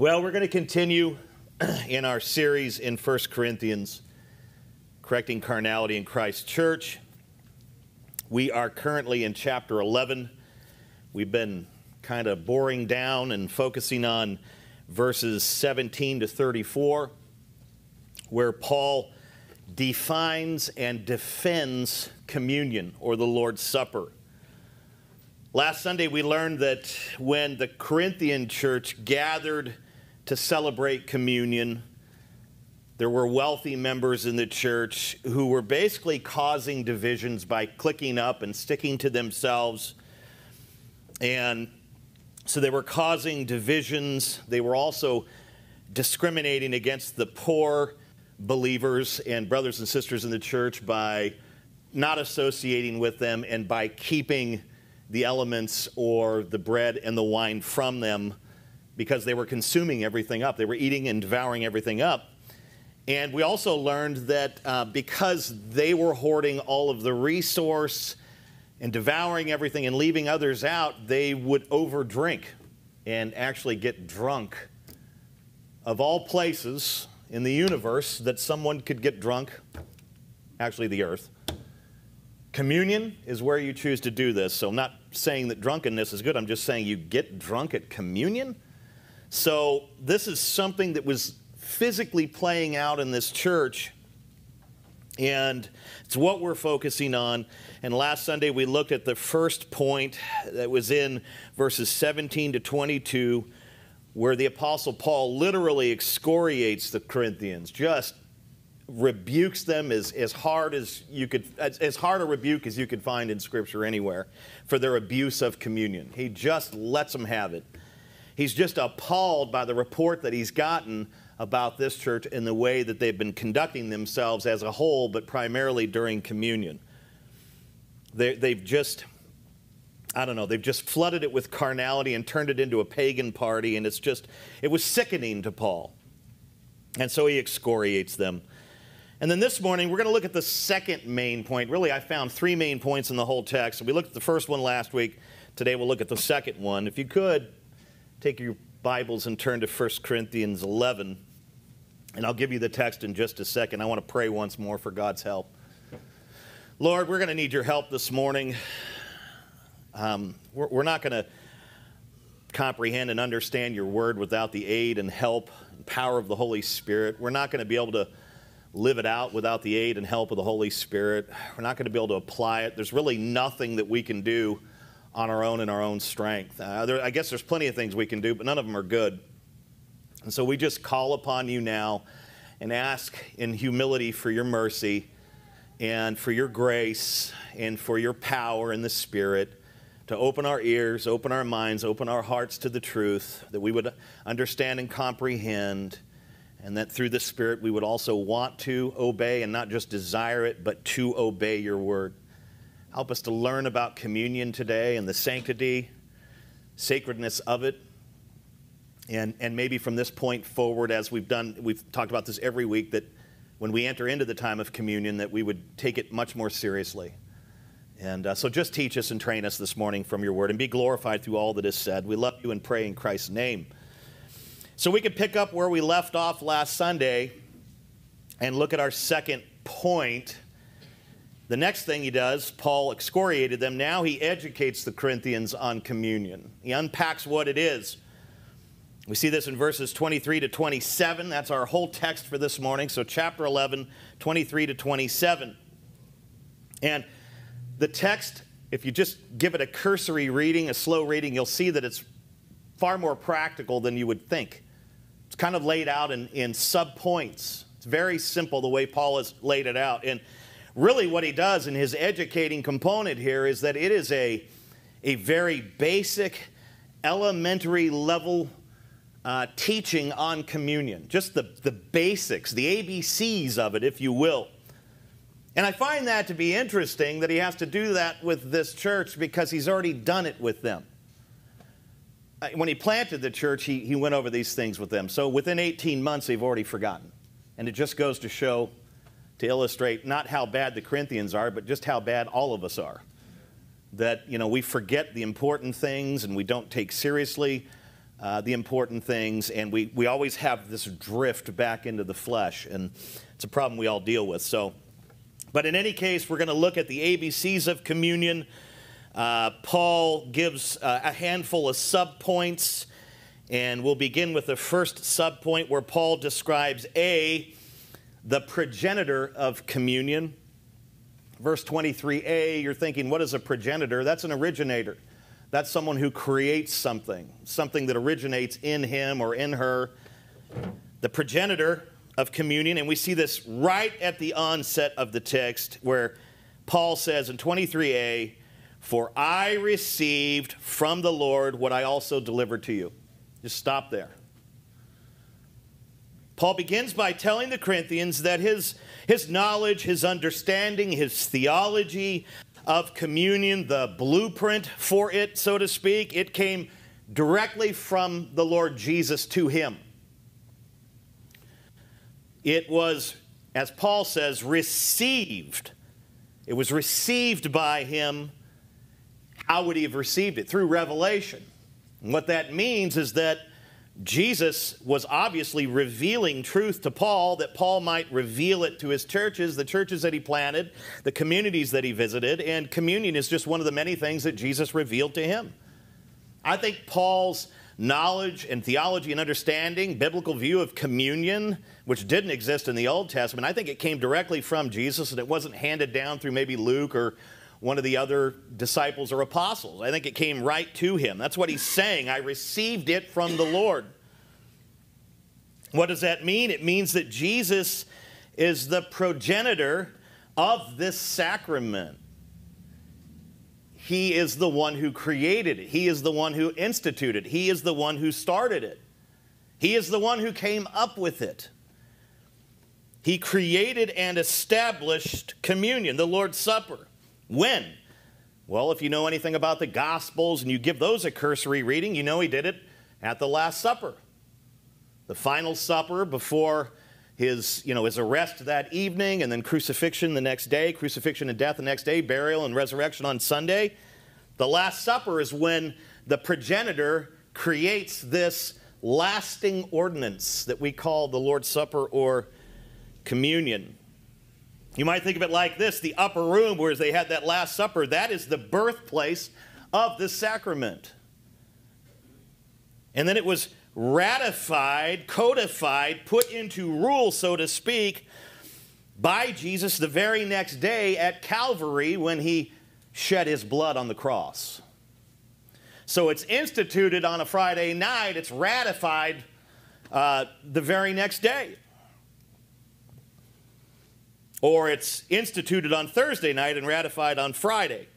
Well, we're going to continue in our series in 1 Corinthians, Correcting Carnality in Christ's Church. We are currently in chapter 11. We've been kind of boring down and focusing on verses 17 to 34, where Paul defines and defends communion or the Lord's Supper. Last Sunday, we learned that when the Corinthian church gathered to celebrate communion. There were wealthy members in the church who were basically causing divisions by cliquing up and sticking to themselves. And so they were causing divisions. They were also discriminating against the poor believers and brothers and sisters in the church by not associating with them and by keeping the elements or the bread and the wine from them because they were consuming everything up. They were eating and devouring everything up. And we also learned that uh, because they were hoarding all of the resource and devouring everything and leaving others out, they would overdrink and actually get drunk. Of all places in the universe that someone could get drunk, actually, the earth. Communion is where you choose to do this. So I'm not saying that drunkenness is good, I'm just saying you get drunk at communion. So, this is something that was physically playing out in this church, and it's what we're focusing on. And last Sunday, we looked at the first point that was in verses 17 to 22, where the Apostle Paul literally excoriates the Corinthians, just rebukes them as, as hard as you could as, as hard a rebuke as you could find in scripture anywhere for their abuse of communion he just lets them have it he's just appalled by the report that he's gotten about this church and the way that they've been conducting themselves as a whole, but primarily during communion. They, they've just, I don't know, they've just flooded it with carnality and turned it into a pagan party, and it's just, it was sickening to Paul. And so he excoriates them. And then this morning, we're going to look at the second main point. Really, I found three main points in the whole text. We looked at the first one last week. Today, we'll look at the second one. If you could, take your Bibles and turn to 1 Corinthians 11. And I'll give you the text in just a second. I want to pray once more for God's help. Lord, we're going to need your help this morning. Um, we're, we're not going to comprehend and understand your word without the aid and help and power of the Holy Spirit. We're not going to be able to live it out without the aid and help of the Holy Spirit. We're not going to be able to apply it. There's really nothing that we can do on our own in our own strength. Uh, there, I guess there's plenty of things we can do, but none of them are good. And so we just call upon you now and ask in humility for your mercy and for your grace and for your power in the Spirit to open our ears, open our minds, open our hearts to the truth, that we would understand and comprehend, and that through the Spirit we would also want to obey and not just desire it, but to obey your word. Help us to learn about communion today and the sanctity, sacredness of it. And, and maybe from this point forward, as we've done, we've talked about this every week, that when we enter into the time of communion, that we would take it much more seriously. And uh, so just teach us and train us this morning from your word and be glorified through all that is said. We love you and pray in Christ's name. So we could pick up where we left off last Sunday and look at our second point the next thing he does, Paul excoriated them. Now he educates the Corinthians on communion. He unpacks what it is. We see this in verses 23 to 27. That's our whole text for this morning. So, chapter 11, 23 to 27. And the text, if you just give it a cursory reading, a slow reading, you'll see that it's far more practical than you would think. It's kind of laid out in, in sub points. It's very simple the way Paul has laid it out. And really what he does in his educating component here is that it is a, a very basic, elementary level uh, teaching on communion, just the, the basics, the ABCs of it, if you will. And I find that to be interesting that he has to do that with this church because he's already done it with them. When he planted the church, he, he went over these things with them. So within 18 months, they've already forgotten. And it just goes to show to illustrate not how bad the Corinthians are, but just how bad all of us are. That, you know, we forget the important things and we don't take seriously uh, the important things, and we, we always have this drift back into the flesh, and it's a problem we all deal with. So, but in any case, we're going to look at the ABCs of communion. Uh, Paul gives uh, a handful of subpoints, and we'll begin with the first subpoint where Paul describes A, the progenitor of communion. Verse 23a, you're thinking, what is a progenitor? That's an originator. That's someone who creates something, something that originates in him or in her. The progenitor of communion, and we see this right at the onset of the text where Paul says in 23a, For I received from the Lord what I also delivered to you. Just stop there. Paul begins by telling the Corinthians that his, his knowledge, his understanding, his theology of communion, the blueprint for it, so to speak, it came directly from the Lord Jesus to him. It was, as Paul says, received. It was received by him. How would he have received it? Through revelation. And what that means is that Jesus was obviously revealing truth to Paul that Paul might reveal it to his churches, the churches that he planted, the communities that he visited, and communion is just one of the many things that Jesus revealed to him. I think Paul's knowledge and theology and understanding, biblical view of communion, which didn't exist in the Old Testament, I think it came directly from Jesus and it wasn't handed down through maybe Luke or one of the other disciples or apostles. I think it came right to him. That's what he's saying. I received it from the Lord. What does that mean? It means that Jesus is the progenitor of this sacrament. He is the one who created it. He is the one who instituted it. He is the one who started it. He is the one who came up with it. He created and established communion, the Lord's Supper. When? Well, if you know anything about the Gospels and you give those a cursory reading, you know he did it at the Last Supper. The final supper before his, you know, his arrest that evening and then crucifixion the next day, crucifixion and death the next day, burial and resurrection on Sunday. The Last Supper is when the progenitor creates this lasting ordinance that we call the Lord's Supper or communion. You might think of it like this the upper room where they had that Last Supper, that is the birthplace of the sacrament. And then it was ratified, codified, put into rule, so to speak, by Jesus the very next day at Calvary when he shed his blood on the cross. So it's instituted on a Friday night, it's ratified uh, the very next day or it's instituted on Thursday night and ratified on Friday.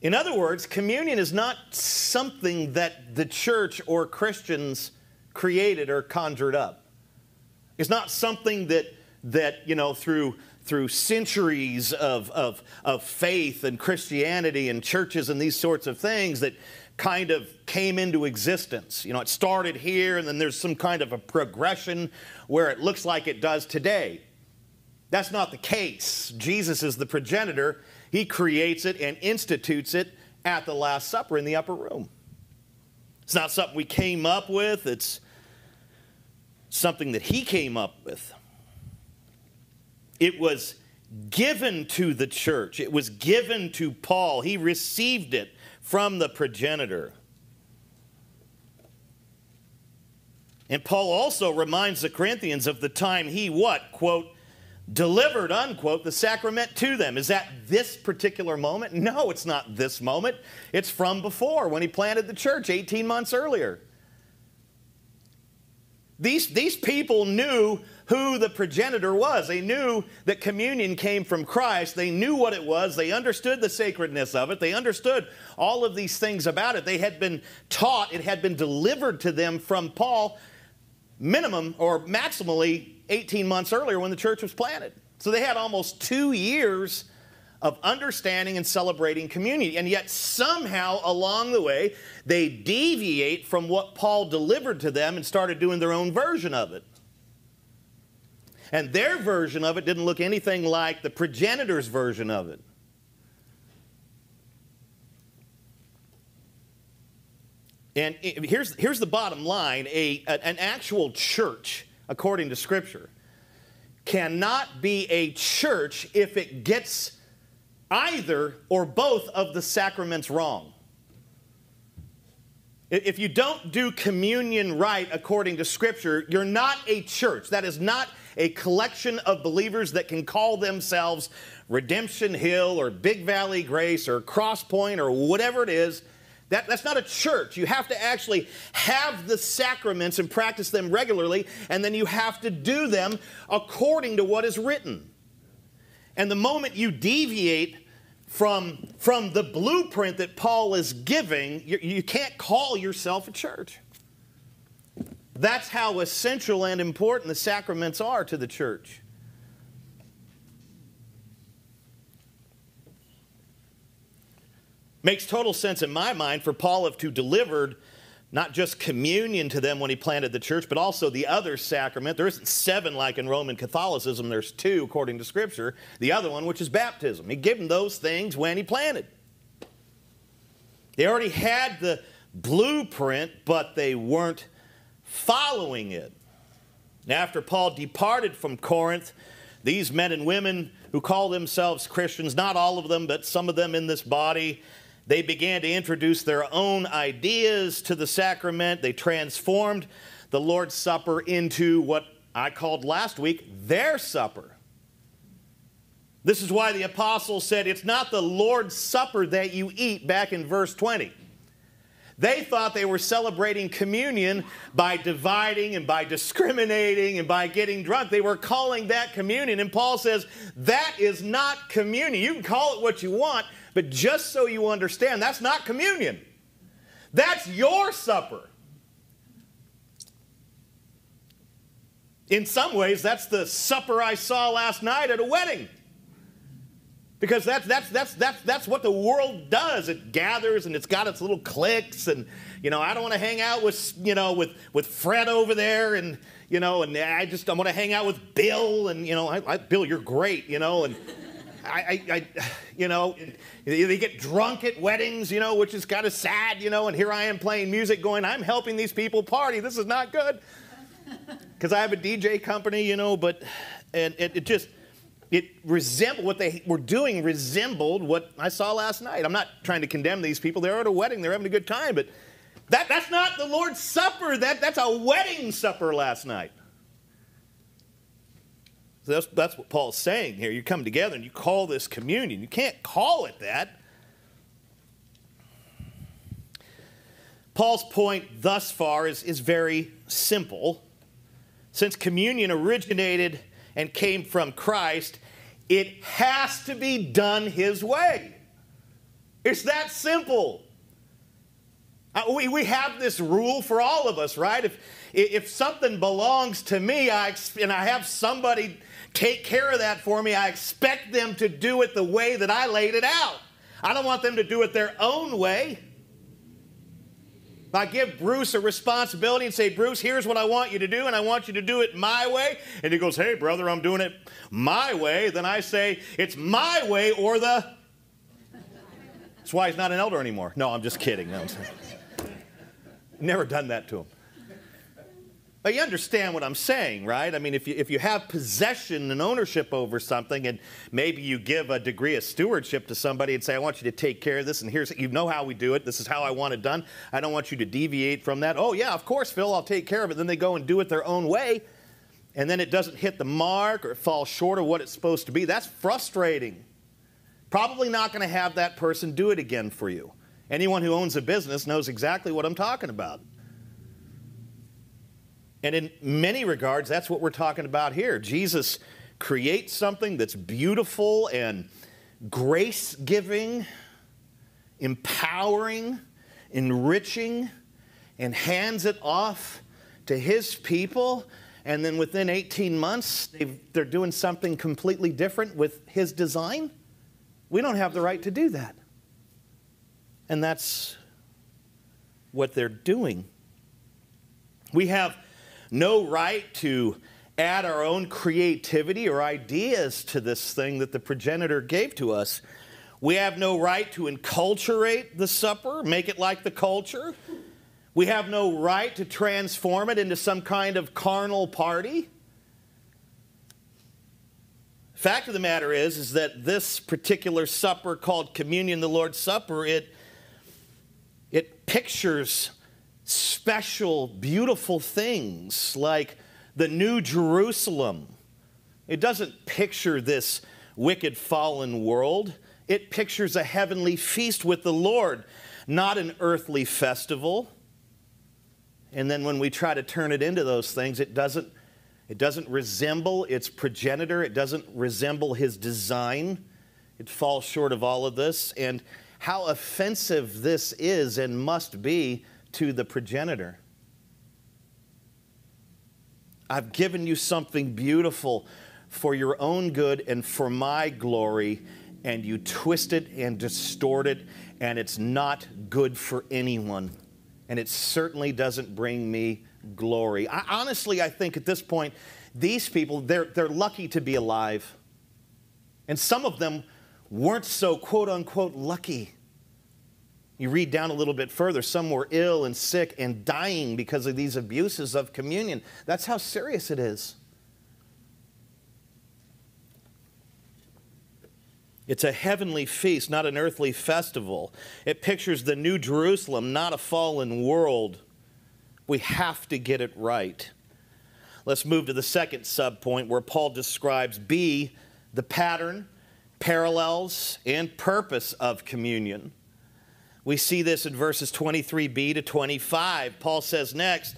In other words, communion is not something that the church or Christians created or conjured up. It's not something that, that you know, through, through centuries of, of, of faith and Christianity and churches and these sorts of things that kind of came into existence. You know, it started here and then there's some kind of a progression where it looks like it does today. That's not the case. Jesus is the progenitor. He creates it and institutes it at the Last Supper in the upper room. It's not something we came up with, it's something that he came up with. It was given to the church, it was given to Paul. He received it from the progenitor. And Paul also reminds the Corinthians of the time he what? Quote, delivered, unquote, the sacrament to them. Is that this particular moment? No, it's not this moment. It's from before when he planted the church 18 months earlier. These, these people knew who the progenitor was. They knew that communion came from Christ. They knew what it was. They understood the sacredness of it. They understood all of these things about it. They had been taught, it had been delivered to them from Paul, minimum or maximally 18 months earlier when the church was planted. So they had almost two years of understanding and celebrating community. And yet, somehow along the way, they deviate from what Paul delivered to them and started doing their own version of it. And their version of it didn't look anything like the progenitor's version of it. And here's, here's the bottom line a, an actual church, according to Scripture, cannot be a church if it gets either or both of the sacraments wrong. If you don't do communion right according to Scripture, you're not a church. That is not a collection of believers that can call themselves Redemption Hill or Big Valley Grace or Crosspoint or whatever it is. That, that's not a church. You have to actually have the sacraments and practice them regularly, and then you have to do them according to what is written. And the moment you deviate from, from the blueprint that Paul is giving, you, you can't call yourself a church. That's how essential and important the sacraments are to the church. Makes total sense in my mind for Paul to have delivered not just communion to them when he planted the church, but also the other sacrament. There isn't seven like in Roman Catholicism, there's two according to Scripture. The other one, which is baptism. He gave them those things when he planted. They already had the blueprint, but they weren't following it. After Paul departed from Corinth, these men and women who call themselves Christians, not all of them, but some of them in this body, they began to introduce their own ideas to the sacrament. They transformed the Lord's Supper into what I called last week their supper. This is why the apostle said it's not the Lord's Supper that you eat back in verse 20. They thought they were celebrating communion by dividing and by discriminating and by getting drunk. They were calling that communion. And Paul says that is not communion. You can call it what you want, but just so you understand, that's not communion. That's your supper. In some ways, that's the supper I saw last night at a wedding. Because that's, that's, that's, that's, that's what the world does. It gathers and it's got its little cliques. And, you know, I don't want to hang out with, you know, with, with Fred over there. And, you know, and I just, I want to hang out with Bill. And, you know, I, I, Bill, you're great, you know. And, I, I, I, you know, they get drunk at weddings, you know, which is kind of sad, you know, and here I am playing music going, I'm helping these people party. This is not good. Because I have a DJ company, you know, but, and it, it just, it resembled what they were doing resembled what I saw last night. I'm not trying to condemn these people. They're at a wedding, they're having a good time, but that, that's not the Lord's Supper. That, that's a wedding supper last night. So that's, that's what Paul's saying here. You come together and you call this communion. You can't call it that. Paul's point thus far is, is very simple. Since communion originated and came from Christ, it has to be done his way. It's that simple. Uh, we, we have this rule for all of us, right? If, if something belongs to me I, and I have somebody take care of that for me. I expect them to do it the way that I laid it out. I don't want them to do it their own way. I give Bruce a responsibility and say, Bruce, here's what I want you to do, and I want you to do it my way, and he goes, Hey, brother, I'm doing it my way, then I say, It's my way or the. That's why he's not an elder anymore. No, I'm just kidding. No, Never done that to him. But you understand what I'm saying, right? I mean, if you, if you have possession and ownership over something, and maybe you give a degree of stewardship to somebody and say, I want you to take care of this, and here's, you know how we do it, this is how I want it done, I don't want you to deviate from that. Oh, yeah, of course, Phil, I'll take care of it. Then they go and do it their own way, and then it doesn't hit the mark or it falls short of what it's supposed to be. That's frustrating. Probably not going to have that person do it again for you. Anyone who owns a business knows exactly what I'm talking about. And in many regards, that's what we're talking about here. Jesus creates something that's beautiful and grace giving, empowering, enriching, and hands it off to his people. And then within 18 months, they're doing something completely different with his design. We don't have the right to do that. And that's what they're doing. We have no right to add our own creativity or ideas to this thing that the progenitor gave to us. We have no right to enculturate the supper, make it like the culture. We have no right to transform it into some kind of carnal party. Fact of the matter is, is that this particular supper called communion, the Lord's Supper, it, it pictures special, beautiful things like the New Jerusalem. It doesn't picture this wicked, fallen world. It pictures a heavenly feast with the Lord, not an earthly festival. And then when we try to turn it into those things, it doesn't, it doesn't resemble its progenitor, it doesn't resemble his design. It falls short of all of this. And how offensive this is and must be to the progenitor. I've given you something beautiful for your own good and for my glory, and you twist it and distort it, and it's not good for anyone and it certainly doesn't bring me glory. I, honestly, I think at this point, these people, they're, they're lucky to be alive. And some of them weren't so quote unquote lucky. You read down a little bit further, some were ill and sick and dying because of these abuses of communion. That's how serious it is. It's a heavenly feast, not an earthly festival. It pictures the new Jerusalem, not a fallen world. We have to get it right. Let's move to the second subpoint where Paul describes B, the pattern, parallels, and purpose of communion. We see this in verses 23b to 25. Paul says next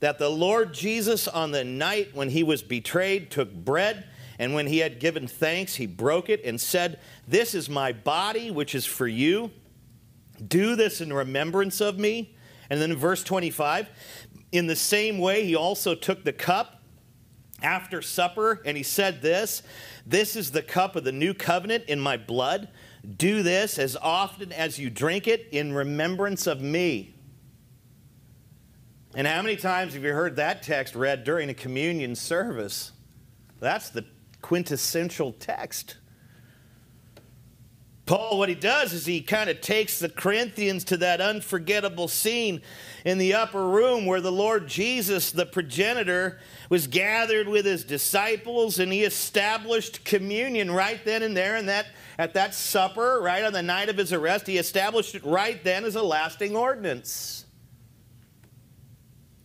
that the Lord Jesus, on the night when he was betrayed, took bread. And when he had given thanks, he broke it and said, This is my body, which is for you. Do this in remembrance of me. And then in verse 25, in the same way, he also took the cup after supper and he said this This is the cup of the new covenant in my blood. Do this as often as you drink it in remembrance of me. And how many times have you heard that text read during a communion service? That's the quintessential text. Paul, what he does is he kind of takes the Corinthians to that unforgettable scene in the upper room where the Lord Jesus, the progenitor, was gathered with his disciples and he established communion right then and there and that at that supper, right on the night of his arrest. He established it right then as a lasting ordinance.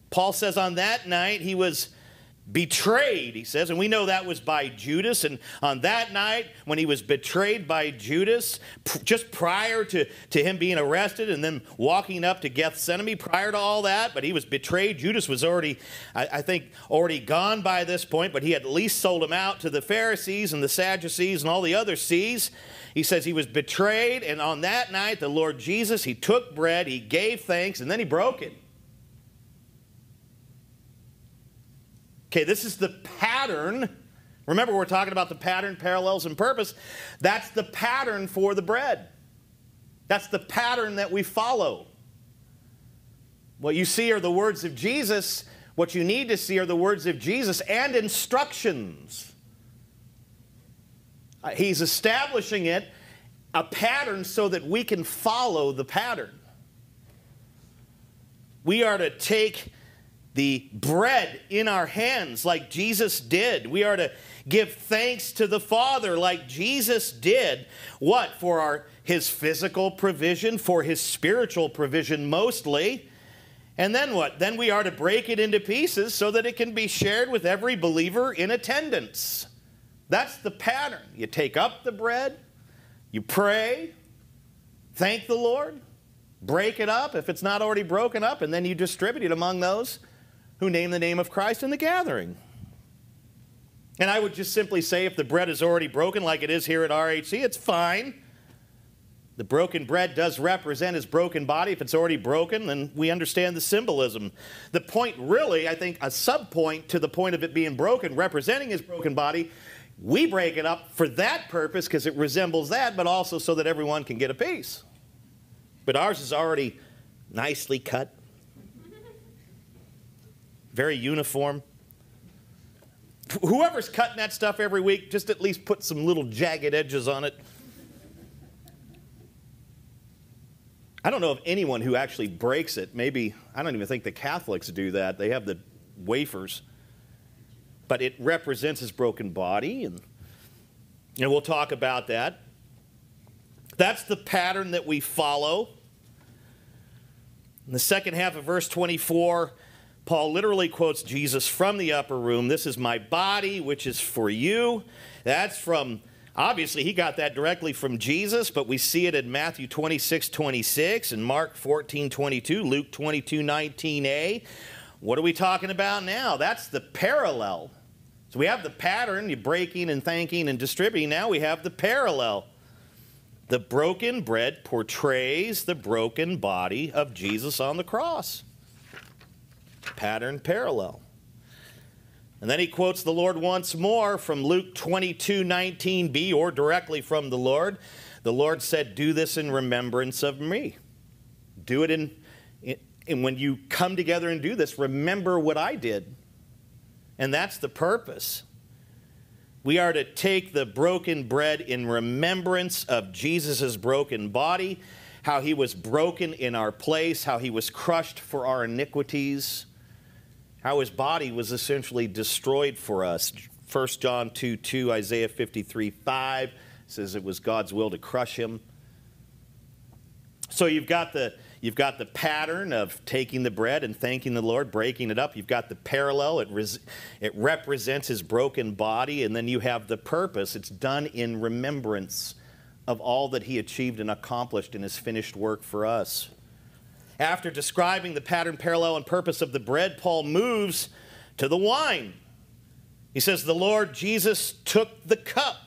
Paul says on that night he was betrayed, he says, and we know that was by Judas. And on that night, when he was betrayed by Judas, just prior to, to him being arrested and then walking up to Gethsemane, prior to all that, but he was betrayed. Judas was already, I, I think, already gone by this point, but he had at least sold him out to the Pharisees and the Sadducees and all the other sees. He says he was betrayed, and on that night, the Lord Jesus, he took bread, he gave thanks, and then he broke it. Okay, this is the pattern. Remember, we're talking about the pattern, parallels, and purpose. That's the pattern for the bread. That's the pattern that we follow. What you see are the words of Jesus. What you need to see are the words of Jesus and instructions. Uh, he's establishing it, a pattern, so that we can follow the pattern. We are to take the bread in our hands like Jesus did. We are to give thanks to the Father like Jesus did. What? For our his physical provision, for his spiritual provision mostly. And then what? Then we are to break it into pieces so that it can be shared with every believer in attendance. That's the pattern. You take up the bread, you pray, thank the Lord, break it up if it's not already broken up, and then you distribute it among those who name the name of Christ in the gathering. And I would just simply say if the bread is already broken, like it is here at RHC, it's fine. The broken bread does represent his broken body. If it's already broken, then we understand the symbolism. The point, really, I think, a subpoint to the point of it being broken, representing his broken body, we break it up for that purpose because it resembles that, but also so that everyone can get a piece. But ours is already nicely cut, very uniform. Whoever's cutting that stuff every week, just at least put some little jagged edges on it. I don't know of anyone who actually breaks it. Maybe, I don't even think the Catholics do that. They have the wafers. But it represents his broken body, and, and we'll talk about that. That's the pattern that we follow. In the second half of verse 24, Paul literally quotes Jesus from the upper room. This is my body, which is for you. That's from Obviously, he got that directly from Jesus, but we see it in Matthew 26, 26, and Mark 14, 22, Luke 22, 19a. What are we talking about now? That's the parallel. So we have the pattern, you breaking and thanking and distributing. Now we have the parallel. The broken bread portrays the broken body of Jesus on the cross. Pattern parallel. And then he quotes the Lord once more from Luke 22 19b, or directly from the Lord. The Lord said, Do this in remembrance of me. Do it in, and when you come together and do this, remember what I did. And that's the purpose. We are to take the broken bread in remembrance of Jesus' broken body, how he was broken in our place, how he was crushed for our iniquities how his body was essentially destroyed for us. 1 John 2 2, Isaiah 53 5 says it was God's will to crush him. So you've got the you've got the pattern of taking the bread and thanking the Lord, breaking it up. You've got the parallel; it res, it represents his broken body, and then you have the purpose. It's done in remembrance of all that he achieved and accomplished in his finished work for us. After describing the pattern, parallel, and purpose of the bread, Paul moves to the wine. He says, The Lord Jesus took the cup.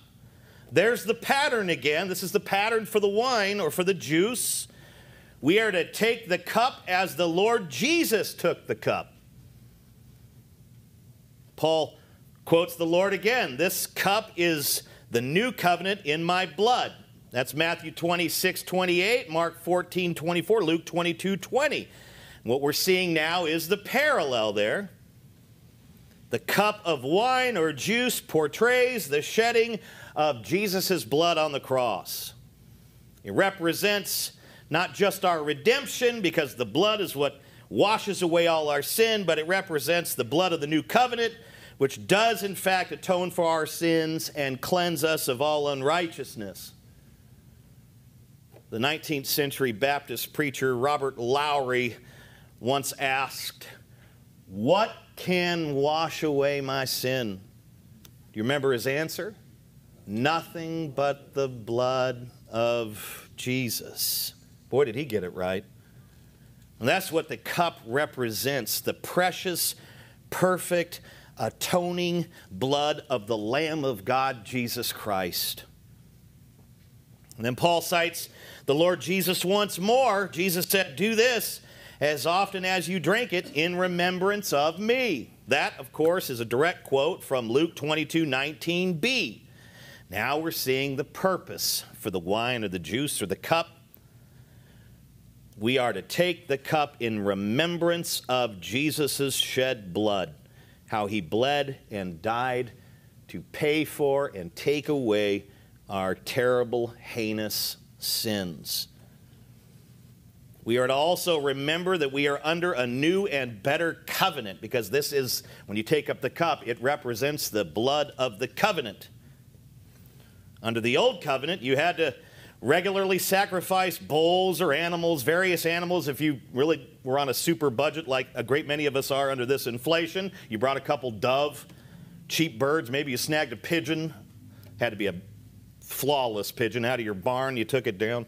There's the pattern again. This is the pattern for the wine or for the juice. We are to take the cup as the Lord Jesus took the cup. Paul quotes the Lord again This cup is the new covenant in my blood. That's Matthew 26, 28, Mark 14, 24, Luke 22, 20. What we're seeing now is the parallel there. The cup of wine or juice portrays the shedding of Jesus' blood on the cross. It represents not just our redemption, because the blood is what washes away all our sin, but it represents the blood of the new covenant, which does in fact atone for our sins and cleanse us of all unrighteousness. The 19th century Baptist preacher Robert Lowry once asked, What can wash away my sin? Do you remember his answer? Nothing but the blood of Jesus. Boy, did he get it right. And that's what the cup represents the precious, perfect, atoning blood of the Lamb of God, Jesus Christ. And then Paul cites the Lord Jesus once more. Jesus said, Do this as often as you drink it in remembrance of me. That, of course, is a direct quote from Luke 22 19b. Now we're seeing the purpose for the wine or the juice or the cup. We are to take the cup in remembrance of Jesus' shed blood, how he bled and died to pay for and take away our terrible, heinous sins. We are to also remember that we are under a new and better covenant because this is, when you take up the cup, it represents the blood of the covenant. Under the old covenant, you had to regularly sacrifice bulls or animals, various animals. If you really were on a super budget, like a great many of us are under this inflation, you brought a couple dove, cheap birds, maybe you snagged a pigeon, had to be a flawless pigeon out of your barn. You took it down.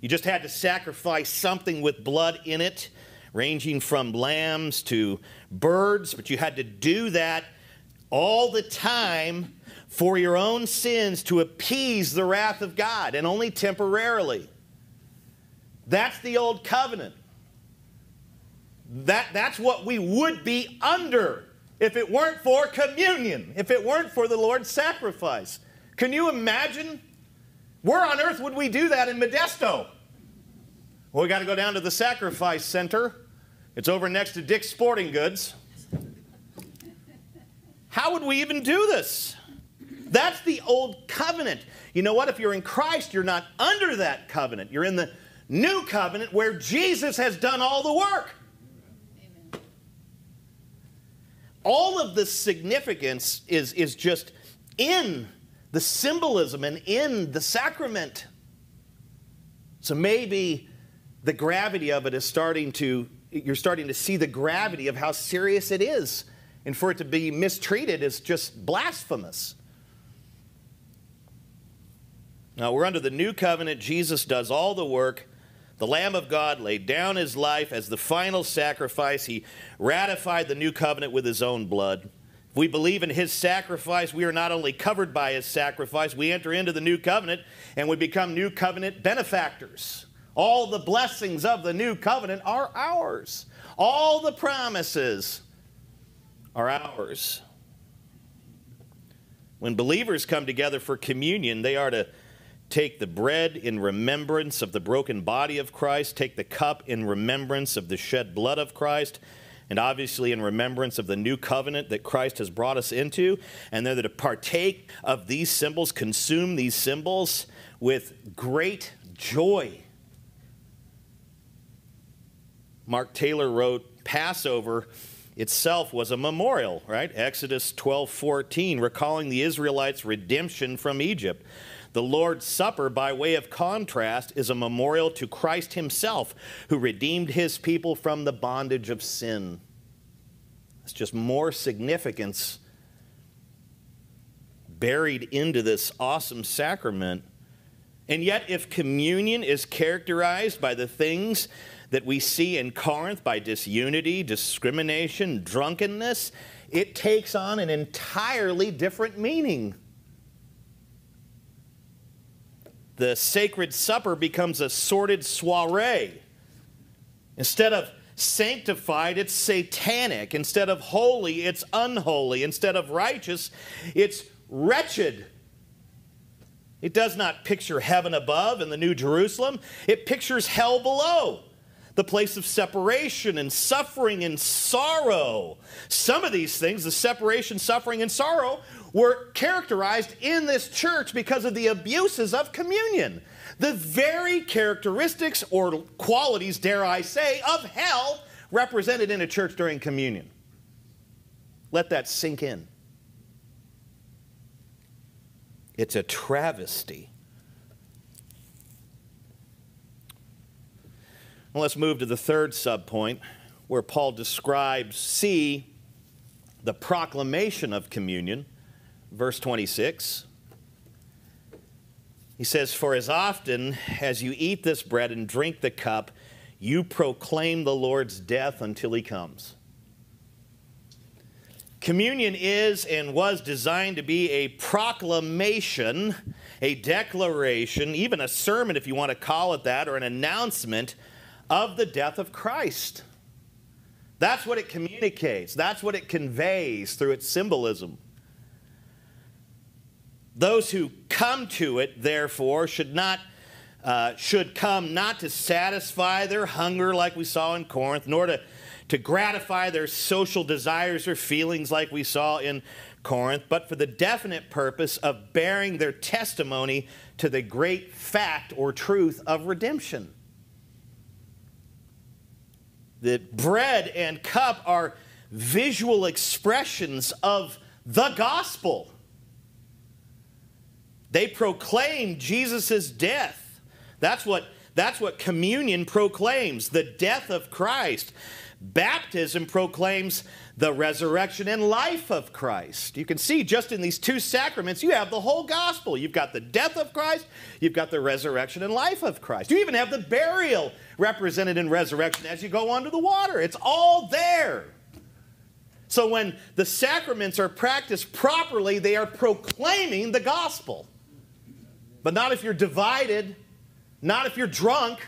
You just had to sacrifice something with blood in it, ranging from lambs to birds, but you had to do that all the time for your own sins to appease the wrath of God, and only temporarily. That's the old covenant. That, that's what we would be under if it weren't for communion, if it weren't for the Lord's sacrifice. Can you imagine? Where on earth would we do that in Modesto? Well, we got to go down to the sacrifice center. It's over next to Dick's Sporting Goods. How would we even do this? That's the old covenant. You know what? If you're in Christ, you're not under that covenant. You're in the new covenant where Jesus has done all the work. Amen. All of the significance is, is just in the symbolism and in the sacrament. So maybe the gravity of it is starting to, you're starting to see the gravity of how serious it is. And for it to be mistreated is just blasphemous. Now, we're under the new covenant. Jesus does all the work. The Lamb of God laid down his life as the final sacrifice. He ratified the new covenant with his own blood. If we believe in his sacrifice, we are not only covered by his sacrifice, we enter into the new covenant and we become new covenant benefactors. All the blessings of the new covenant are ours. All the promises are ours. When believers come together for communion, they are to take the bread in remembrance of the broken body of Christ, take the cup in remembrance of the shed blood of Christ, and obviously in remembrance of the new covenant that Christ has brought us into. And they're to partake of these symbols, consume these symbols with great joy. Mark Taylor wrote Passover itself was a memorial, right? Exodus 12 14, recalling the Israelites' redemption from Egypt. The Lord's Supper, by way of contrast, is a memorial to Christ Himself, who redeemed His people from the bondage of sin. It's just more significance buried into this awesome sacrament. And yet, if communion is characterized by the things that we see in Corinth by disunity, discrimination, drunkenness, it takes on an entirely different meaning. The sacred supper becomes a sordid soiree. Instead of sanctified, it's satanic. Instead of holy, it's unholy. Instead of righteous, it's wretched. It does not picture heaven above in the New Jerusalem, it pictures hell below the place of separation and suffering and sorrow. Some of these things, the separation, suffering, and sorrow, were characterized in this church because of the abuses of communion. The very characteristics or qualities, dare I say, of hell represented in a church during communion. Let that sink in. It's a travesty. Well, let's move to the third subpoint where Paul describes C, the proclamation of communion verse 26. He says, For as often as you eat this bread and drink the cup, you proclaim the Lord's death until he comes. Communion is and was designed to be a proclamation, a declaration, even a sermon, if you want to call it that, or an announcement of the death of Christ. That's what it communicates, that's what it conveys through its symbolism. Those who come to it, therefore, should not uh, should come not to satisfy their hunger like we saw in Corinth, nor to, to gratify their social desires or feelings like we saw in Corinth, but for the definite purpose of bearing their testimony to the great fact or truth of redemption. The bread and cup are visual expressions of the gospel. They proclaim Jesus' death. That's what, that's what communion proclaims the death of Christ. Baptism proclaims the resurrection and life of Christ. You can see just in these two sacraments, you have the whole gospel. You've got the death of Christ, you've got the resurrection and life of Christ. You even have the burial represented in resurrection as you go under the water. It's all there. So when the sacraments are practiced properly, they are proclaiming the gospel. But not if you're divided, not if you're drunk,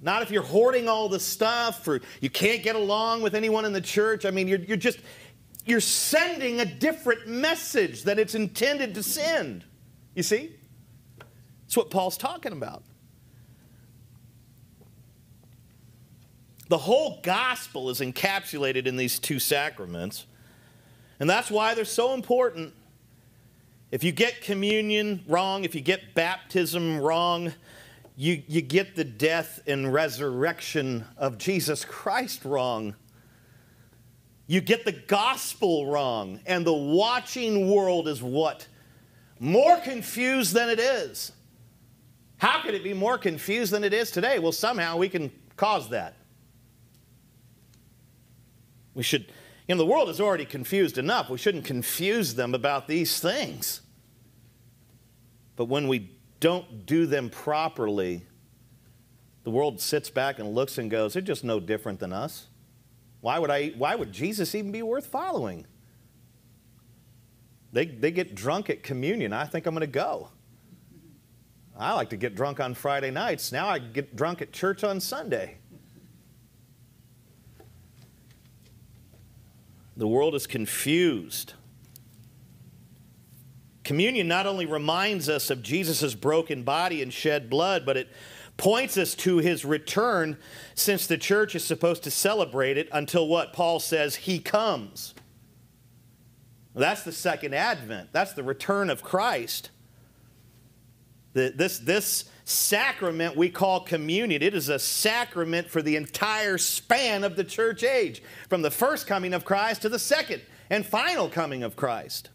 not if you're hoarding all the stuff or you can't get along with anyone in the church. I mean, you're, you're just, you're sending a different message than it's intended to send. You see? That's what Paul's talking about. The whole gospel is encapsulated in these two sacraments, and that's why they're so important If you get communion wrong, if you get baptism wrong, you, you get the death and resurrection of Jesus Christ wrong. You get the gospel wrong, and the watching world is what? More confused than it is. How could it be more confused than it is today? Well, somehow we can cause that. We should, you know, the world is already confused enough. We shouldn't confuse them about these things. But when we don't do them properly, the world sits back and looks and goes, they're just no different than us. Why would, I, why would Jesus even be worth following? They, they get drunk at communion. I think I'm going to go. I like to get drunk on Friday nights. Now I get drunk at church on Sunday. The world is confused. Communion not only reminds us of Jesus' broken body and shed blood, but it points us to his return since the church is supposed to celebrate it until what Paul says he comes. That's the second advent. That's the return of Christ. The, this, this sacrament we call communion, it is a sacrament for the entire span of the church age, from the first coming of Christ to the second and final coming of Christ.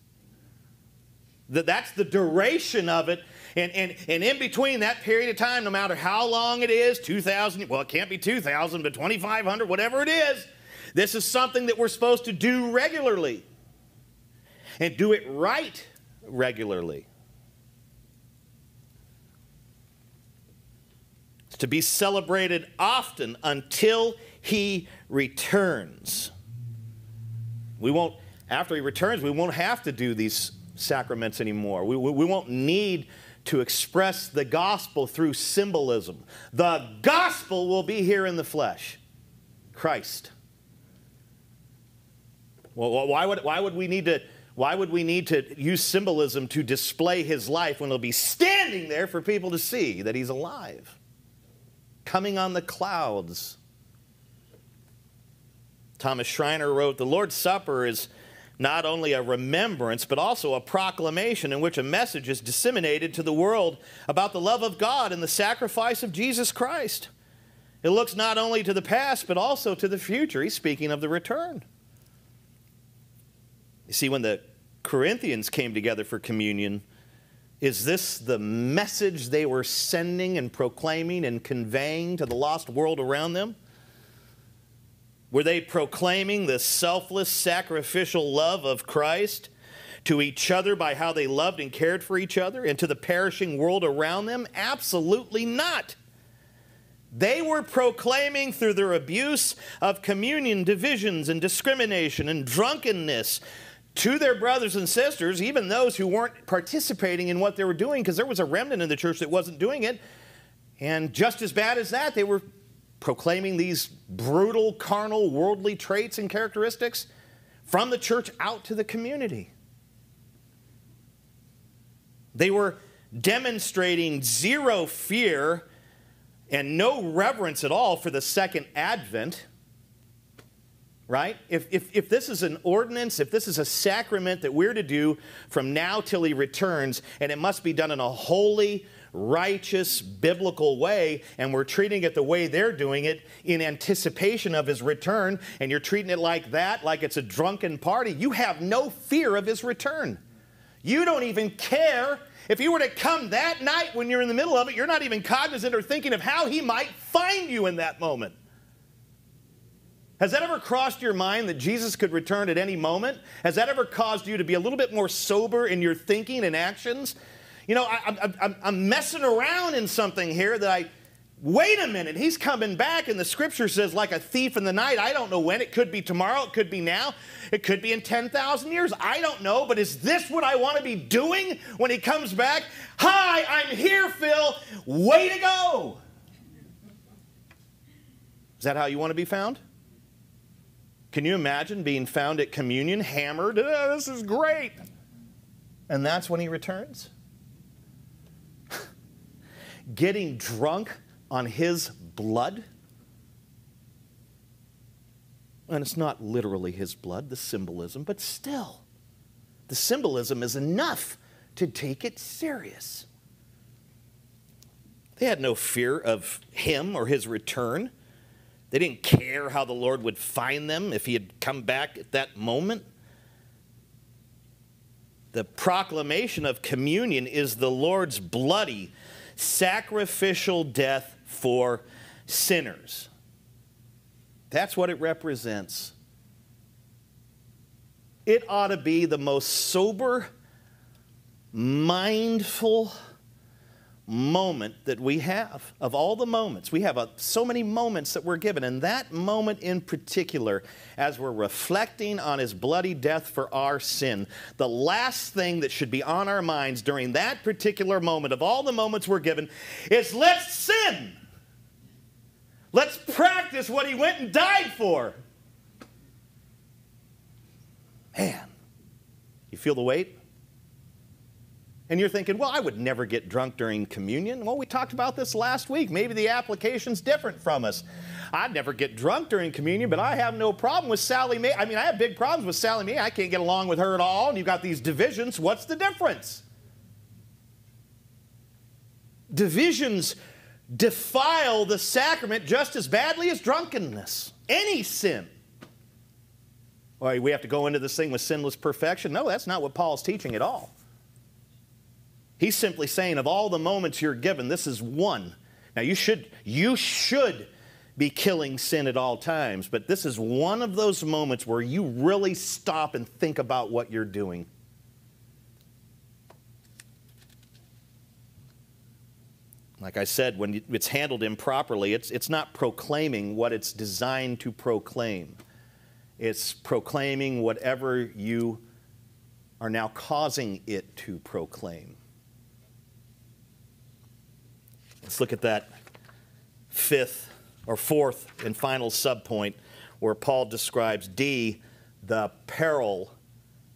That that's the duration of it. And, and, and in between that period of time, no matter how long it is 2,000, well, it can't be 2,000, but 2,500, whatever it is, this is something that we're supposed to do regularly and do it right regularly. To be celebrated often until he returns. We won't, after he returns, we won't have to do these sacraments anymore. We, we, we won't need to express the gospel through symbolism. The gospel will be here in the flesh Christ. Well, why would, why would we need to why would we need to use symbolism to display his life when he'll be standing there for people to see that he's alive? Coming on the clouds. Thomas Schreiner wrote The Lord's Supper is not only a remembrance, but also a proclamation in which a message is disseminated to the world about the love of God and the sacrifice of Jesus Christ. It looks not only to the past, but also to the future. He's speaking of the return. You see, when the Corinthians came together for communion, is this the message they were sending and proclaiming and conveying to the lost world around them? Were they proclaiming the selfless, sacrificial love of Christ to each other by how they loved and cared for each other and to the perishing world around them? Absolutely not. They were proclaiming through their abuse of communion divisions and discrimination and drunkenness to their brothers and sisters, even those who weren't participating in what they were doing, because there was a remnant in the church that wasn't doing it. And just as bad as that, they were proclaiming these brutal, carnal, worldly traits and characteristics from the church out to the community. They were demonstrating zero fear and no reverence at all for the second advent. Right? If, if, if this is an ordinance, if this is a sacrament that we're to do from now till he returns, and it must be done in a holy, righteous, biblical way, and we're treating it the way they're doing it in anticipation of his return, and you're treating it like that, like it's a drunken party, you have no fear of his return. You don't even care. If he were to come that night when you're in the middle of it, you're not even cognizant or thinking of how he might find you in that moment. Has that ever crossed your mind that Jesus could return at any moment? Has that ever caused you to be a little bit more sober in your thinking and actions? You know, I, am messing around in something here that I, wait a minute, he's coming back, and the scripture says, like a thief in the night. I don't know when. It could be tomorrow, it could be now, it could be in 10,000 years. I don't know, but is this what I want to be doing when he comes back? Hi, I'm here, Phil. Way to go. Is that how you want to be found? Can you imagine being found at communion, hammered? Oh, this is great. And that's when he returns? getting drunk on his blood. And it's not literally his blood, the symbolism, but still, the symbolism is enough to take it serious. They had no fear of him or his return. They didn't care how the Lord would find them if he had come back at that moment. The proclamation of communion is the Lord's bloody, sacrificial death for sinners. That's what it represents. It ought to be the most sober, mindful, moment that we have. Of all the moments we have a, so many moments that we're given and that moment in particular as we're reflecting on his bloody death for our sin the last thing that should be on our minds during that particular moment of all the moments we're given is let's sin. Let's practice what he went and died for. Man you feel the weight and you're thinking, well, I would never get drunk during communion. Well, we talked about this last week. Maybe the application's different from us. I'd never get drunk during communion, but I have no problem with Sally Mae. I mean, I have big problems with Sally Mae. I can't get along with her at all. And you've got these divisions. What's the difference? Divisions defile the sacrament just as badly as drunkenness, any sin. Well, we have to go into this thing with sinless perfection. No, that's not what Paul's teaching at all. He's simply saying, of all the moments you're given, this is one. Now you should, you should be killing sin at all times, but this is one of those moments where you really stop and think about what you're doing. Like I said, when it's handled improperly, it's, it's not proclaiming what it's designed to proclaim. It's proclaiming whatever you are now causing it to proclaim. Let's look at that fifth or fourth and final subpoint where Paul describes D, the peril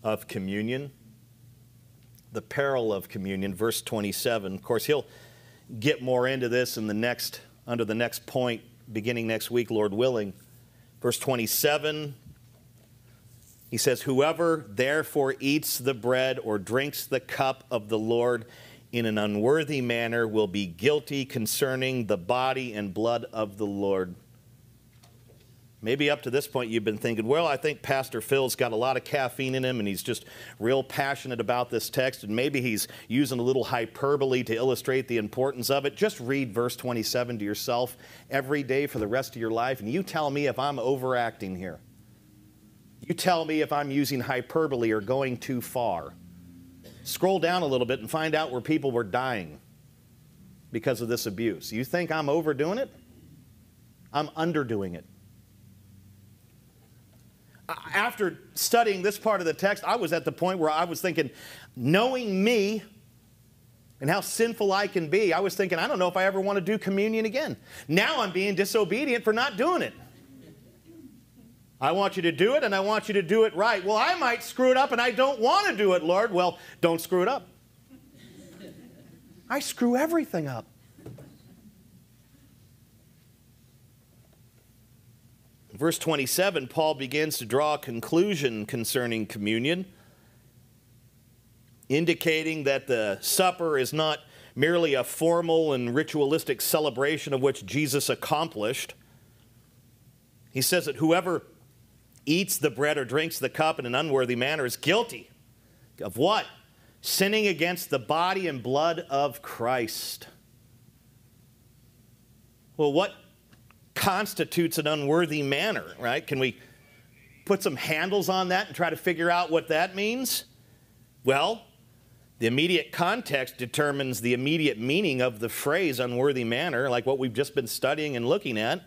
of communion. The peril of communion, verse 27. Of course, he'll get more into this in the next under the next point beginning next week, Lord willing. Verse 27 he says, Whoever therefore eats the bread or drinks the cup of the Lord in an unworthy manner will be guilty concerning the body and blood of the Lord. Maybe up to this point you've been thinking, well, I think Pastor Phil's got a lot of caffeine in him and he's just real passionate about this text, and maybe he's using a little hyperbole to illustrate the importance of it. Just read verse 27 to yourself every day for the rest of your life, and you tell me if I'm overacting here. You tell me if I'm using hyperbole or going too far. Scroll down a little bit and find out where people were dying because of this abuse. You think I'm overdoing it? I'm underdoing it. After studying this part of the text, I was at the point where I was thinking, knowing me and how sinful I can be, I was thinking, I don't know if I ever want to do communion again. Now I'm being disobedient for not doing it. I want you to do it and I want you to do it right. Well, I might screw it up and I don't want to do it, Lord. Well, don't screw it up. I screw everything up. Verse 27, Paul begins to draw a conclusion concerning communion, indicating that the supper is not merely a formal and ritualistic celebration of which Jesus accomplished. He says that whoever eats the bread or drinks the cup in an unworthy manner is guilty of what? Sinning against the body and blood of Christ. Well, what constitutes an unworthy manner, right? Can we put some handles on that and try to figure out what that means? Well, the immediate context determines the immediate meaning of the phrase unworthy manner, like what we've just been studying and looking at.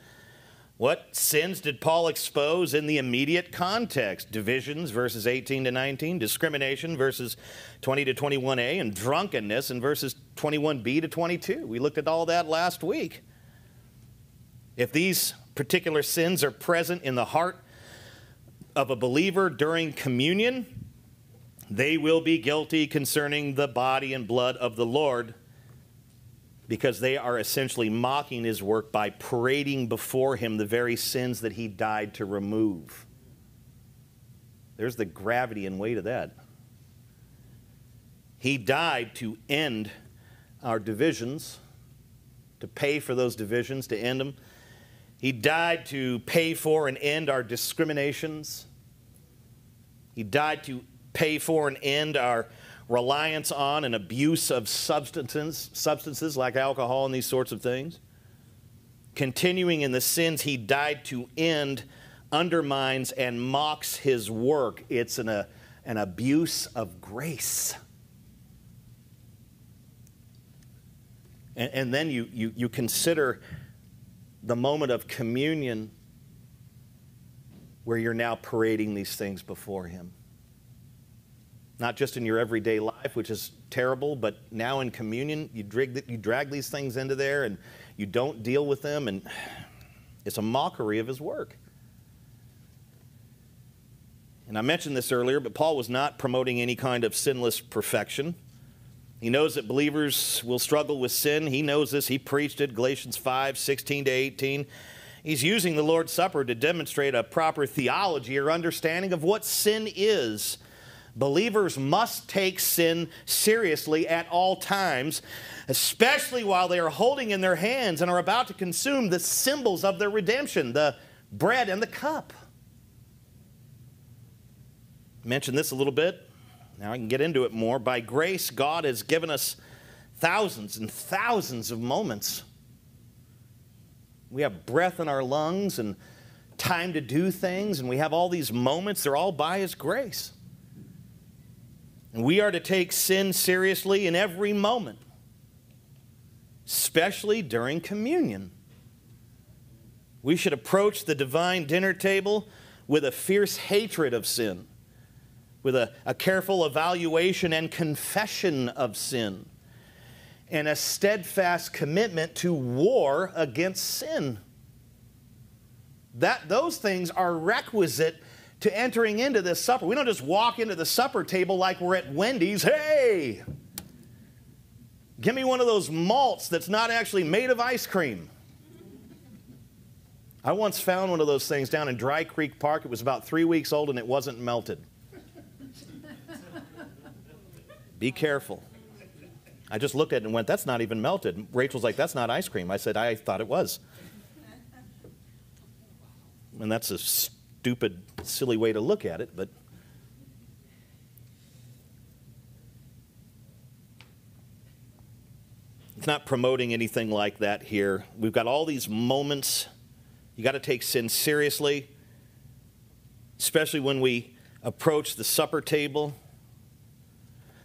What sins did Paul expose in the immediate context? Divisions, verses 18 to 19, discrimination, verses 20 to 21a, and drunkenness in verses 21b to 22. We looked at all that last week. If these particular sins are present in the heart of a believer during communion, they will be guilty concerning the body and blood of the Lord because they are essentially mocking his work by parading before him the very sins that he died to remove. There's the gravity and weight of that. He died to end our divisions, to pay for those divisions, to end them. He died to pay for and end our discriminations. He died to pay for and end our reliance on and abuse of substances, substances like alcohol and these sorts of things. Continuing in the sins he died to end undermines and mocks his work. It's an, an abuse of grace. And, and then you, you, you consider the moment of communion where you're now parading these things before him. Not just in your everyday life, which is terrible, but now in communion, you drag, you drag these things into there and you don't deal with them, and it's a mockery of his work. And I mentioned this earlier, but Paul was not promoting any kind of sinless perfection. He knows that believers will struggle with sin. He knows this. He preached it, Galatians 5 16 to 18. He's using the Lord's Supper to demonstrate a proper theology or understanding of what sin is. Believers must take sin seriously at all times, especially while they are holding in their hands and are about to consume the symbols of their redemption, the bread and the cup mentioned this a little bit. Now I can get into it more. By grace, God has given us thousands and thousands of moments. We have breath in our lungs and time to do things, and we have all these moments. They're all by His grace. And we are to take sin seriously in every moment, especially during communion. We should approach the divine dinner table with a fierce hatred of sin with a, a careful evaluation and confession of sin, and a steadfast commitment to war against sin. That, those things are requisite to entering into this supper. We don't just walk into the supper table like we're at Wendy's. Hey, give me one of those malts that's not actually made of ice cream. I once found one of those things down in Dry Creek Park. It was about three weeks old and it wasn't melted. Be careful. I just looked at it and went, That's not even melted. Rachel's like, That's not ice cream. I said, I thought it was. And that's a stupid, silly way to look at it, but. It's not promoting anything like that here. We've got all these moments. You got to take sin seriously, especially when we approach the supper table.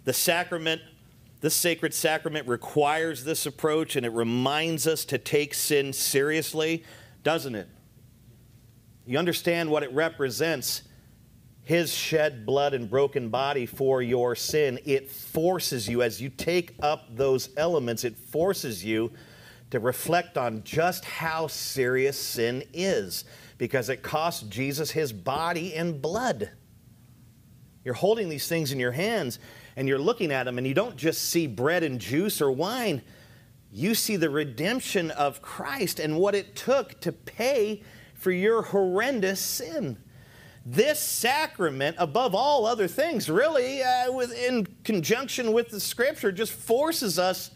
The sacrament, this sacred sacrament requires this approach and it reminds us to take sin seriously, doesn't it? You understand what it represents his shed blood and broken body for your sin. It forces you, as you take up those elements, it forces you to reflect on just how serious sin is because it cost Jesus his body and blood. You're holding these things in your hands and you're looking at them and you don't just see bread and juice or wine, you see the redemption of Christ and what it took to pay for your horrendous sin. This sacrament, above all other things, really, uh, with, in conjunction with the scripture, just forces us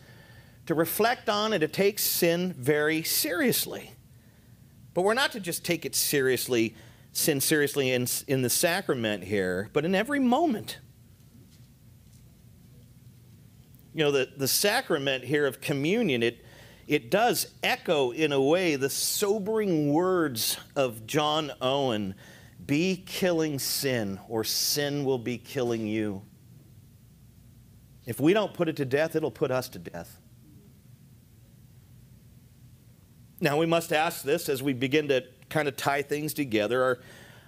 to reflect on and to take sin very seriously. But we're not to just take it seriously, sin seriously in, in the sacrament here, but in every moment you know, the, the sacrament here of communion, it, it does echo in a way the sobering words of John Owen be killing sin, or sin will be killing you. If we don't put it to death, it'll put us to death. Now, we must ask this as we begin to kind of tie things together. Are,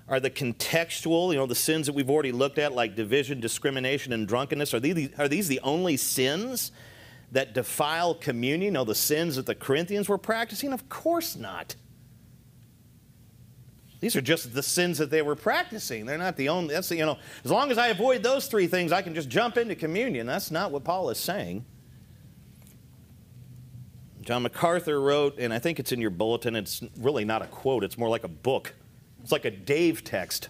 are the contextual, you know, the sins that we've already looked at, like division, discrimination, and drunkenness, are these, are these the only sins that defile communion? Know, the sins that the Corinthians were practicing? Of course not. These are just the sins that they were practicing. They're not the only, that's, the, you know, as long as I avoid those three things, I can just jump into communion. That's not what Paul is saying. John MacArthur wrote, and I think it's in your bulletin, it's really not a quote, it's more like a book. It's like a Dave text.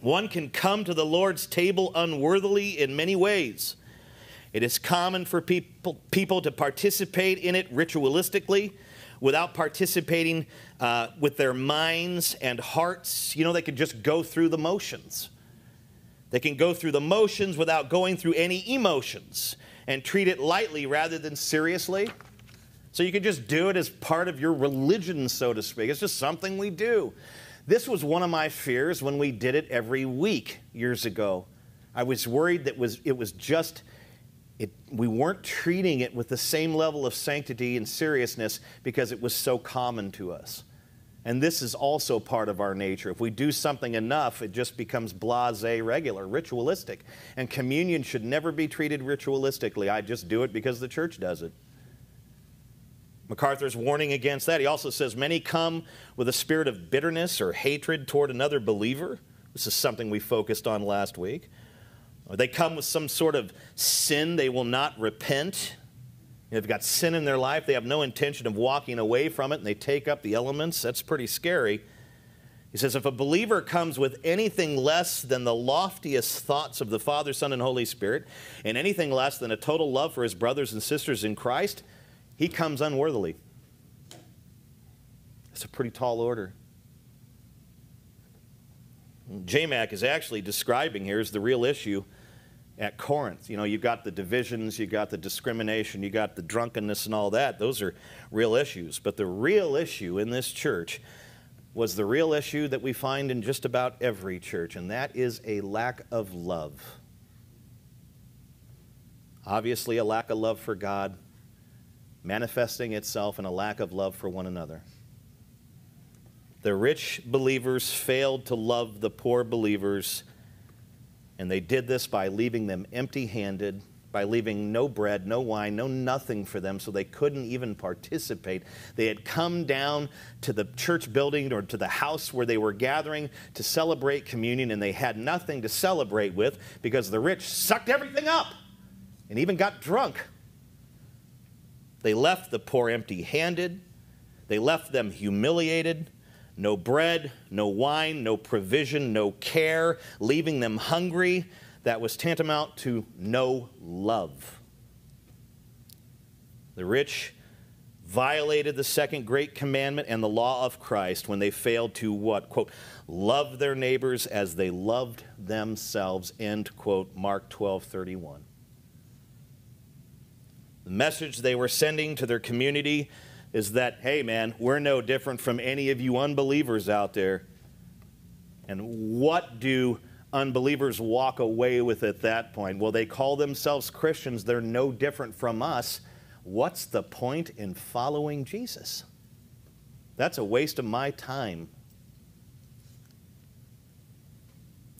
One can come to the Lord's table unworthily in many ways. It is common for people, people to participate in it ritualistically without participating uh, with their minds and hearts. You know, they could just go through the motions. They can go through the motions without going through any emotions and treat it lightly rather than seriously. So you can just do it as part of your religion, so to speak. It's just something we do. This was one of my fears when we did it every week years ago. I was worried that was, it was just, it, we weren't treating it with the same level of sanctity and seriousness because it was so common to us. And this is also part of our nature. If we do something enough, it just becomes blase, regular, ritualistic. And communion should never be treated ritualistically. I just do it because the church does it. MacArthur's warning against that. He also says many come with a spirit of bitterness or hatred toward another believer. This is something we focused on last week. Or they come with some sort of sin they will not repent. They've got sin in their life, they have no intention of walking away from it, and they take up the elements. That's pretty scary. He says, if a believer comes with anything less than the loftiest thoughts of the Father, Son, and Holy Spirit, and anything less than a total love for his brothers and sisters in Christ, he comes unworthily. That's a pretty tall order. JMAC is actually describing here is the real issue at Corinth. You know, you've got the divisions, you've got the discrimination, you got the drunkenness and all that. Those are real issues. But the real issue in this church was the real issue that we find in just about every church, and that is a lack of love. Obviously, a lack of love for God, manifesting itself in a lack of love for one another. The rich believers failed to love the poor believers, and they did this by leaving them empty handed, by leaving no bread, no wine, no nothing for them, so they couldn't even participate. They had come down to the church building or to the house where they were gathering to celebrate communion, and they had nothing to celebrate with because the rich sucked everything up and even got drunk. They left the poor empty handed. They left them humiliated. No bread, no wine, no provision, no care, leaving them hungry. That was tantamount to no love. The rich violated the second great commandment and the law of Christ when they failed to what? Quote, love their neighbors as they loved themselves, end quote, Mark 12 31. The message they were sending to their community is that, hey, man, we're no different from any of you unbelievers out there. And what do unbelievers walk away with at that point? Well, they call themselves Christians. They're no different from us. What's the point in following Jesus? That's a waste of my time.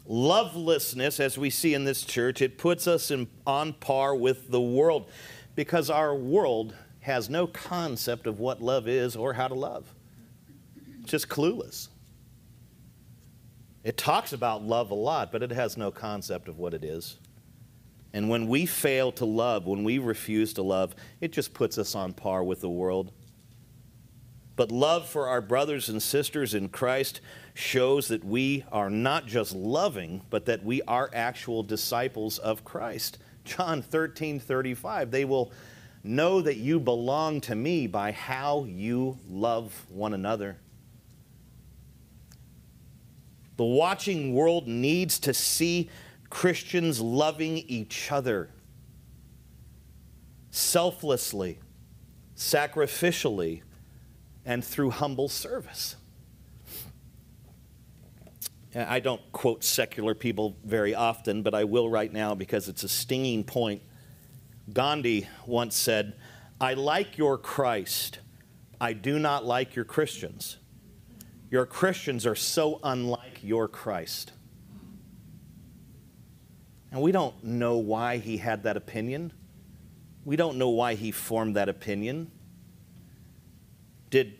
Lovelessness, as we see in this church, it puts us in, on par with the world because our world has no concept of what love is or how to love. Just clueless. It talks about love a lot, but it has no concept of what it is. And when we fail to love, when we refuse to love, it just puts us on par with the world. But love for our brothers and sisters in Christ shows that we are not just loving, but that we are actual disciples of Christ. John 13 35. They will know that you belong to me by how you love one another. The watching world needs to see Christians loving each other selflessly, sacrificially, and through humble service. I don't quote secular people very often, but I will right now because it's a stinging point. Gandhi once said, I like your Christ. I do not like your Christians. Your Christians are so unlike your Christ. And we don't know why he had that opinion. We don't know why he formed that opinion. Did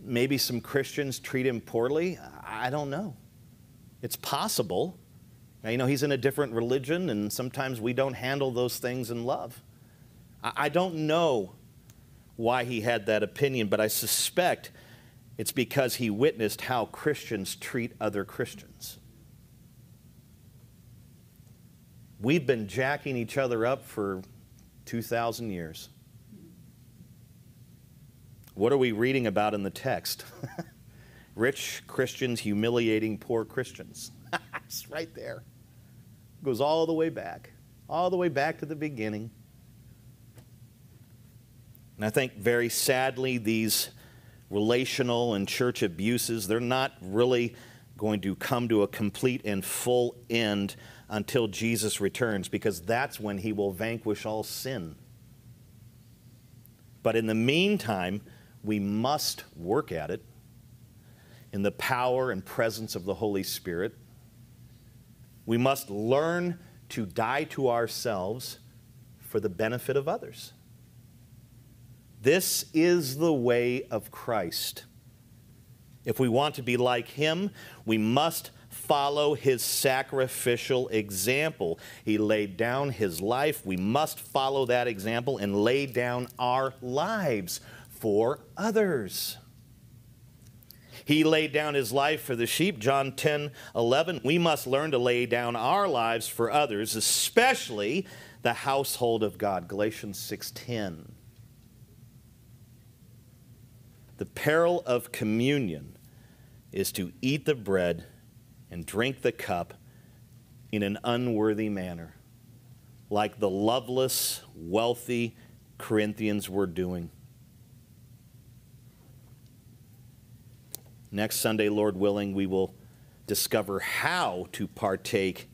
maybe some Christians treat him poorly? I don't know. It's possible. Now, you know, he's in a different religion, and sometimes we don't handle those things in love. I, don't know why he had that opinion, but I suspect it's because he witnessed how Christians treat other Christians. We've been jacking each other up for 2,000 years. What are we reading about in the text? Rich Christians humiliating poor Christians. it's right there. Goes all the way back, all the way back to the beginning. And I think very sadly, these relational and church abuses, they're not really going to come to a complete and full end until Jesus returns, because that's when he will vanquish all sin. But in the meantime, we must work at it in the power and presence of the Holy Spirit. We must learn to die to ourselves for the benefit of others. This is the way of Christ. If we want to be like him, we must follow his sacrificial example. He laid down his life. We must follow that example and lay down our lives for others. He laid down his life for the sheep, John 10 11. We must learn to lay down our lives for others, especially the household of God, Galatians 6 10. The peril of communion is to eat the bread and drink the cup in an unworthy manner, like the loveless, wealthy Corinthians were doing. Next Sunday, Lord willing, we will discover how to partake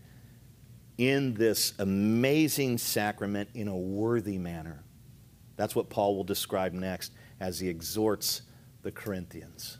in this amazing sacrament in a worthy manner. That's what Paul will describe next as he exhorts the Corinthians.